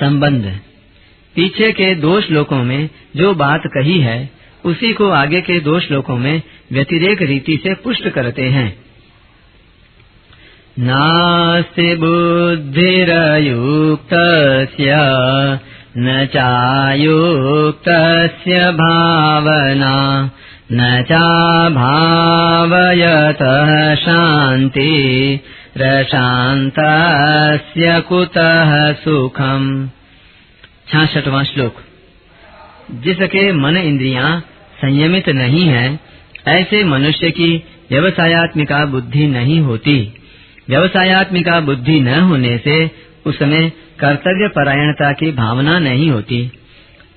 संबंध। पीछे के दो श्लोकों में जो बात कही है, उसी को आगे के दो श्लोकों में व्यतिरेक रीति से पुष्ट करते हैं। नास्ति बुद्धिरयुक्तस्य, न चायुक्तस्य भावना, न चाभावयतः शान्ति। रशान्तस्य कुतः सुखम्। छाछठवां श्लोक। जिसके मन इंद्रियाँ संयमित नहीं है, ऐसे मनुष्य की व्यवसायत्मिका बुद्धि नहीं होती। व्यवसायत्मिका बुद्धि न होने से उसमें कर्तव्य परायणता की भावना नहीं होती।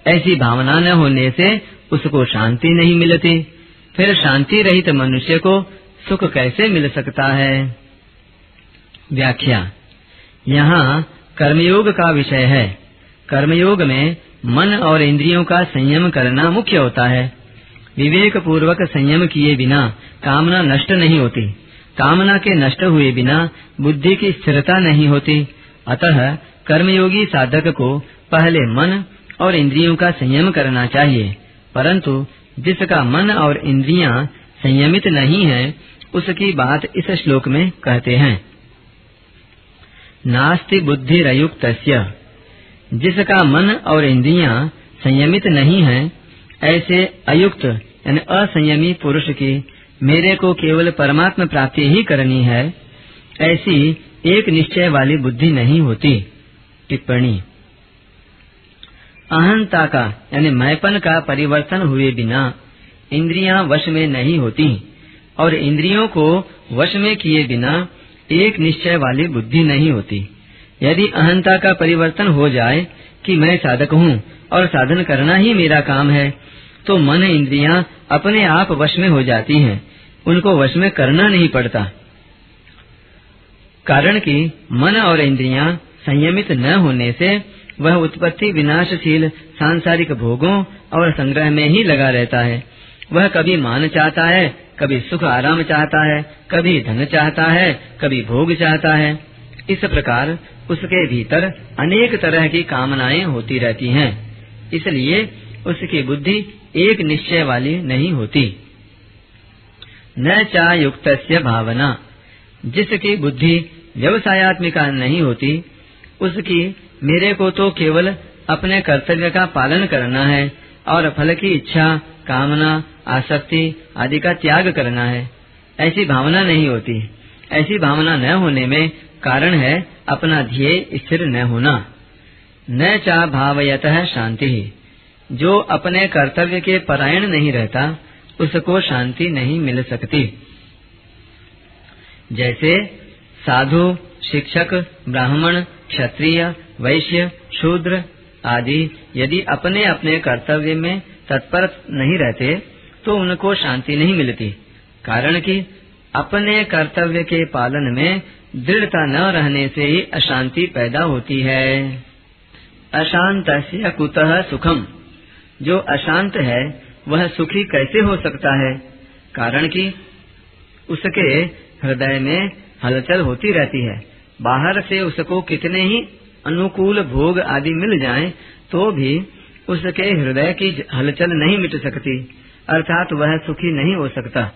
ऐसी भावना न होने से उसको शांति नहीं मिलती। फिर शांति रहित मनुष्य को सुख कैसे मिल सकता है? व्याख्या। यहाँ कर्मयोग का विषय है। कर्मयोग में मन और इंद्रियों का संयम करना मुख्य होता है। विवेक पूर्वक संयम किए बिना कामना नष्ट नहीं होती। कामना के नष्ट हुए बिना बुद्धि की स्थिरता नहीं होती। अतः कर्मयोगी साधक को पहले मन और इंद्रियों का संयम करना चाहिए। परंतु जिसका मन और इंद्रियाँ संयमित नहीं है, उसकी बात इस श्लोक में कहते हैं। नास्ति बुद्धि रयुक्त जिसका मन और इंद्रियाँ संयमित नहीं है, ऐसे अयुक्त यानी असंयमी पुरुष की मेरे को केवल परमात्मा प्राप्ति ही करनी है, ऐसी एक निश्चय वाली बुद्धि नहीं होती। टिप्पणी। अहंता का यानी मैपन का परिवर्तन हुए बिना इंद्रियाँ वश में नहीं होती, और इंद्रियों को वश में किए बिना एक निश्चय वाली बुद्धि नहीं होती। यदि अहंता का परिवर्तन हो जाए कि मैं साधक हूँ और साधन करना ही मेरा काम है तो मन इंद्रियाँ अपने आप वश में हो जाती हैं। उनको वश में करना नहीं पड़ता। कारण कि मन और इंद्रियाँ संयमित न होने से वह उत्पत्ति विनाशशील सांसारिक भोगों और संग्रह में ही लगा रहता है। वह कभी मान चाहता है कभी सुख आराम चाहता है, कभी धन चाहता है, कभी भोग चाहता है। इस प्रकार उसके भीतर अनेक तरह की कामनाएँ होती रहती हैं। इसलिए उसकी बुद्धि एक निश्चय वाली नहीं होती। न चायुक्त भावना। जिसकी बुद्धि व्यवसायत्मिका नहीं होती, उसकी मेरे को तो केवल अपने कर्तव्य का पालन करना है और फल की इच्छा, कामना आसक्ति आदि का त्याग करना है। ऐसी भावना नहीं होती। ऐसी भावना न होने में कारण है अपना ध्येय स्थिर न होना। न चा भावयत शांति। ही जो अपने कर्तव्य के परायण नहीं रहता, उसको शांति नहीं मिल सकती। जैसे साधु, शिक्षक, ब्राह्मण, क्षत्रिय, वैश्य, शूद्र आदि यदि अपने अपने कर्तव्य में तत्पर नहीं रहते तो उनको शांति नहीं मिलती। कारण कि अपने कर्तव्य के पालन में दृढ़ता न रहने से ही अशांति पैदा होती है। अशांत कुतः सुखम। जो अशांत है वह सुखी कैसे हो सकता है? कारण कि उसके हृदय में हलचल होती रहती है। बाहर से उसको कितने ही अनुकूल भोग आदि मिल जाएँ, तो भी उसके हृदय की हलचल नहीं मिट सकती। अर्थात वह सुखी नहीं हो सकता।